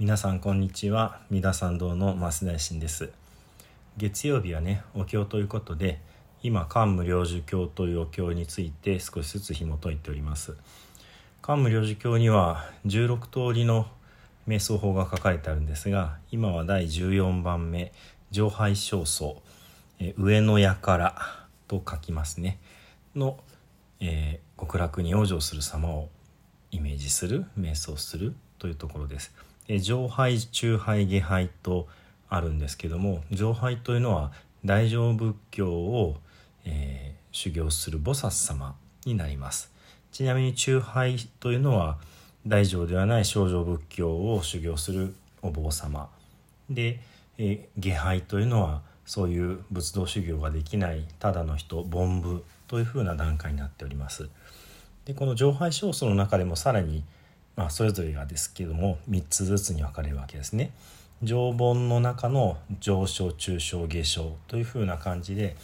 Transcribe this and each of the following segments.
皆さんこんにちは。三田参道の増大臣です。月曜日はねお経ということで今桓武領寿経というお経について少しずつ紐解いております。桓武領寿経には16通りの瞑想法が書かれてあるんですが今は第14番目上拝正僧上の矢からと書きますね。の、えー、極楽に往生する様をイメージする瞑想するというところです。上拝中拝下拝とあるんですけども上拝というのは大乗仏教を、えー、修行する菩薩様になります。ちなみに中拝というのは大乗ではない少女仏教を修行するお坊様。で、えー、下拝というのはそういう仏道修行ができないただの人凡夫というふうな段階になっております。でこの上拝正祖の中でもさらにまあ、それぞれがですけども3つずつに分かれるわけですね。常盆の中の上昇中小下昇というふうな感じで、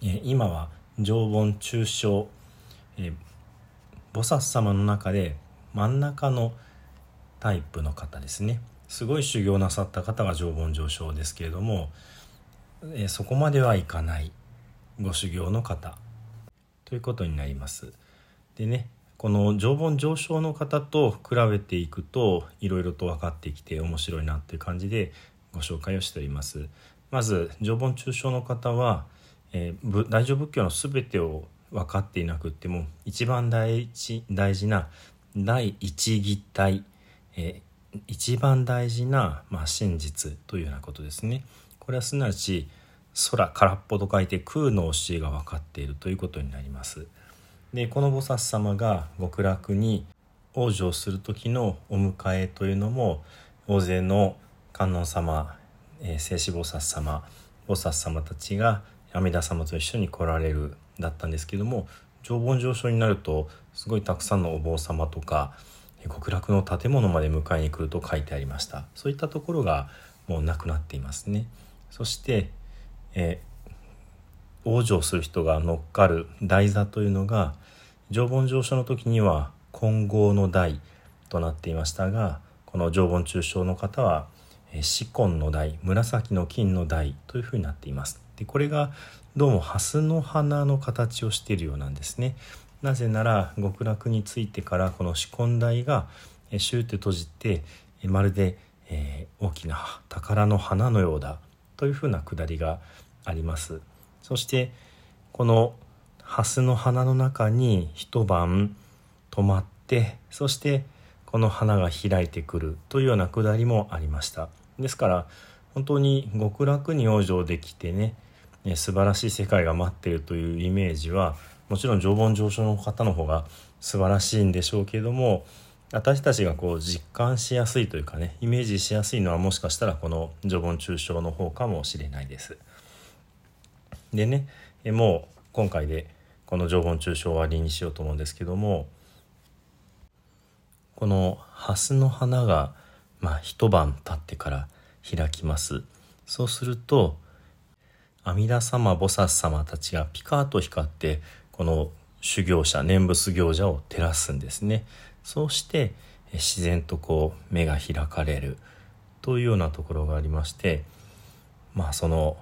え今は常盆中小、え菩薩様の中で真ん中のタイプの方ですねすごい修行なさった方が常盆上昇ですけれども、えそこまではいかないご修行の方ということになります。でねこの常盆上昇の方と比べていくといろいろと分かってきて面白いなっていう感じでご紹介をしております。まず常盆中傷の方は、えー、大乗仏教の全てを分かっていなくっても一番大事大事な第一義体、えー、一番大事な、まあ、真実というようなことですね。これはすなわち空空っぽと書いて空の教えが分かっているということになります。でこの菩薩様が極楽に往生する時のお迎えというのも大勢の観音様、えー、聖子菩薩様菩薩様たちが阿弥陀様と一緒に来られるだったんですけども常盆上昇になるとすごいたくさんのお坊様とか極楽の建物まで迎えに来ると書いてありました。そういったところがもうなくなっていますね。そして、え往生する人が乗っかる台座というのが常盆上昇の時には金剛の台となっていましたがこの常盆中傷の方は紫根の台紫の金の台というふうになっていますでこれがどうも蓮の花の形をしているようなんですねなぜなら極楽についてからこの紫根台がシューって閉じてまるで、えー、大きな宝の花のようだというふうなくだりがあります。そしてこの蓮の花の中に一晩泊まってそしてこの花が開いてくるというようなくだりもありましたですから本当に極楽に往生できてね素晴らしい世界が待っているというイメージはもちろん常盆上昇の方の方が素晴らしいんでしょうけども私たちがこう実感しやすいというかねイメージしやすいのはもしかしたらこの常盆中傷の方かもしれないです。でねえもう今回でこの情報中傷を終わりにしようと思うんですけどもこの蓮の花が、まあ、一晩経ってから開きます。そうすると阿弥陀様菩薩様たちがピカーと光ってこの修行者念仏行者を照らすんですね。そうして自然とこう目が開かれるというようなところがありましてまあその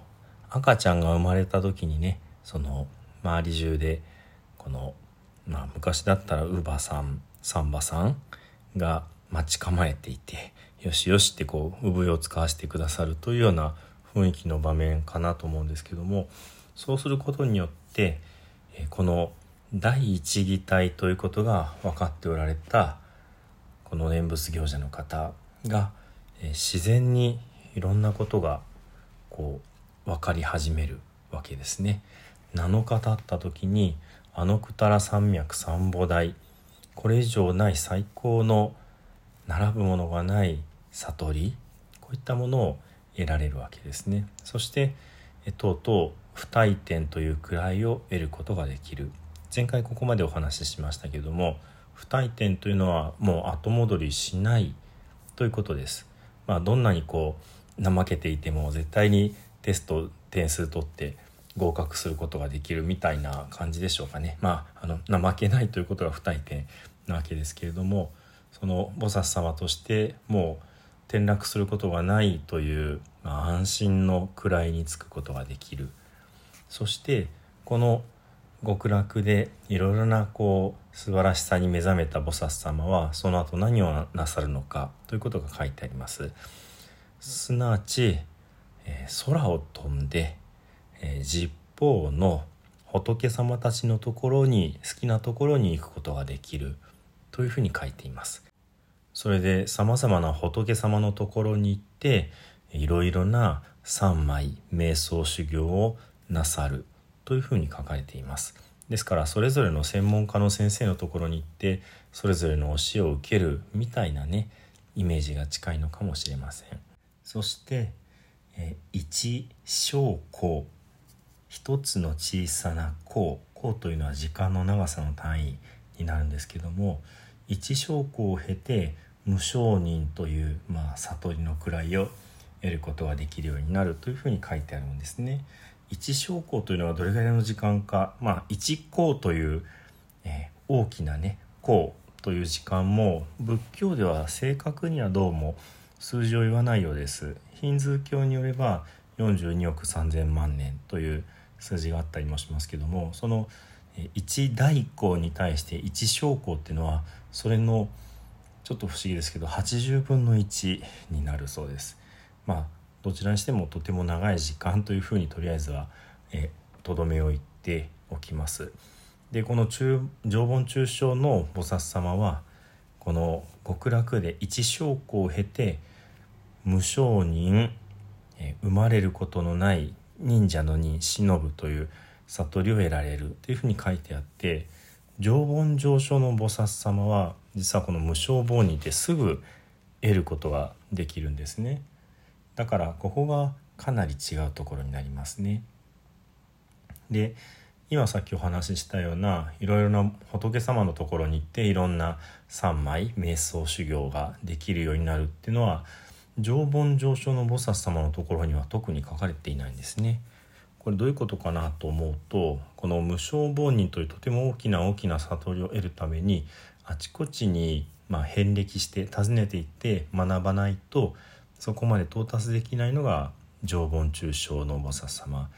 赤ちゃんが生まれた時にねその周り中でこの、まあ、昔だったら乳母さん産婆さんが待ち構えていてよしよしってこう産湯を使わせてくださるというような雰囲気の場面かなと思うんですけどもそうすることによってこの第一義体ということが分かっておられたこの念仏行者の方が自然にいろんなことがこう分かり始めるわけですね。7日経った時にあのくたら山脈三母台これ以上ない最高の並ぶものがない悟りこういったものを得られるわけですね。そしてとうとう不退転という位を得ることができる前回ここまでお話ししましたけども不退転というのはもう後戻りしないということです。まあ、どんなにこう怠けていても絶対にテスト点数取って合格することができるみたいな感じでしょうかね。まあ、あの怠けないということが不退点なわけですけれどもその菩薩様としてもう転落することがないという、まあ、安心の位につくことができるそしてこの極楽でいろいろなこう素晴らしさに目覚めた菩薩様はその後何をなさるのかということが書いてありますすなわち、空を飛んで、十方の仏様たちのところに好きなところに行くことができるというふうに書いています。それでさまざまな仏様のところに行っていろいろな三枚瞑想修行をなさるというふうに書かれています。ですからそれぞれの専門家の先生のところに行ってそれぞれの教えを受けるみたいなねイメージが近いのかもしれません。そして一小項一つの小さな項項というのは時間の長さの単位になるんですけども一小項を経て無承認という、まあ、悟りの位を得ることができるようになるというふうに書いてあるんですね。一小項というのはどれぐらいの時間か、まあ、一項という、えー、大きなね項という時間も仏教では正確にはどうも数字を言わないようですヒンズー教によれば42億3,000万年という数字があったりもしますけどもその一大項に対して一小項っていうのはそれのちょっと不思議ですけど80分の1になるそうですまあどちらにしてもとても長い時間というふうにとりあえずはとどめを言っておきます。でこの中常盆中傷の菩薩様はこの極楽で一証拠を経て無承認生まれることのない忍者の忍忍ぶという悟りを得られるというふうに書いてあって常盆上昇の菩薩様は実はこの無償棒にてすぐ得ることができるんですね。だからここがかなり違うところになりますね。で今さっきお話ししたようないろいろな仏様のところに行っていろんな三枚瞑想修行ができるようになるっていうのは常盆上昇の菩薩様のところには特に書かれていないんですね。これどういうことかなと思うとこの無償凡人というとても大きな大きな悟りを得るためにあちこちにまあ遍歴して訪ねていって学ばないとそこまで到達できないのが常盆中傷の菩薩様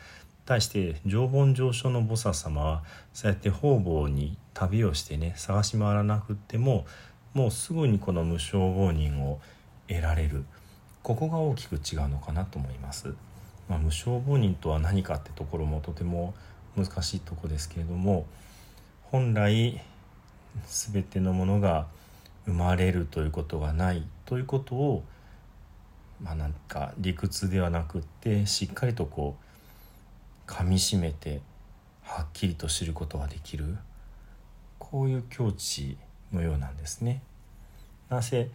対して常盆上昇の菩薩様はそうやって方々に旅をしてね探し回らなくってももうすぐにこの無償亡人を得られるここが大きく違うのかなと思います。まあ、無償亡人とは何かってところもとても難しいとこですけれども本来全てのものが生まれるということがないということをまあなんか理屈ではなくってしっかりとこう噛みしめてはっきりと知ることができるこういう境地のようなんですね。なぜ、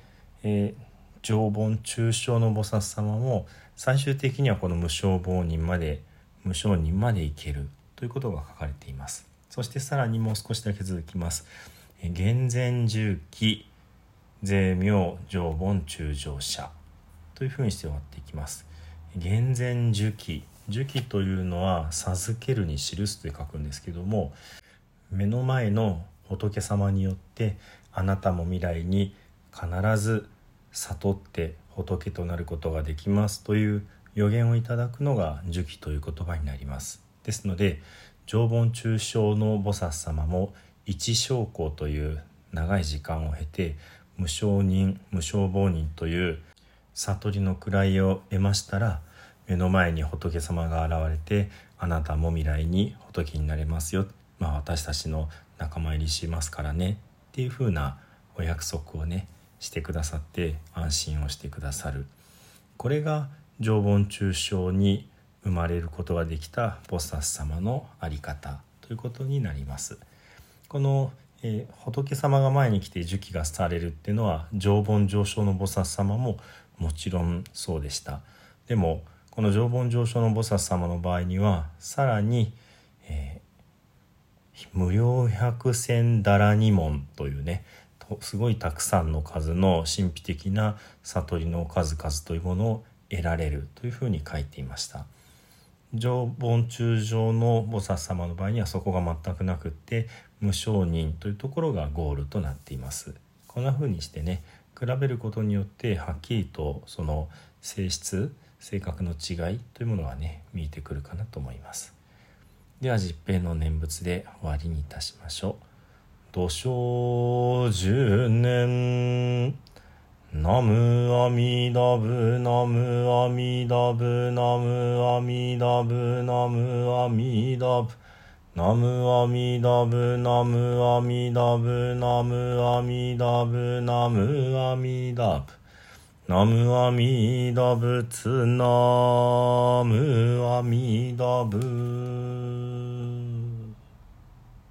えー、常盆中傷の菩薩様も最終的にはこの無償亡人まで無償人までいけるということが書かれています。そしてさらにもう少しだけ続きます。現前重機税名常盆中上者というふうにして終わっていきます。現前受記受記というのは授けるに記すと書くんですけども目の前の仏様によってあなたも未来に必ず悟って仏となることができますという予言をいただくのが受記という言葉になります。ですので常盆中傷の菩薩様も一証拠という長い時間を経て無承認無償亡人という悟りの位を得ましたら目の前に仏様が現れてあなたも未来に仏になれますよ、まあ、私たちの仲間入りしますからね。っていうふうなお約束をねしてくださって安心をしてくださる。これが常盆中傷に生まれることができた菩薩様の在り方ということになります。このえー、仏様が前に来て受記がされるっていうのは常盆上昇の菩薩様ももちろんそうでした。でもこの常盆上昇の菩薩様の場合にはさらに、えー、無料百千だら二門というねすごいたくさんの数の神秘的な悟りの数々というものを得られるというふうに書いていました。常盆中上の菩薩様の場合にはそこが全くなくって無承認というところがゴールとなっています。こんな風にしてね比べることによってはっきりとその性質性格の違いというものがね見えてくるかなと思います。では実平の念仏で終わりにいたしましょう。土生十年。ナムアミダブナムアミダブナムアミダブナムアミダブナムアミダブナムアミダブナムアミダブナムアミダブ。ナムアミダブツナムアミダブ。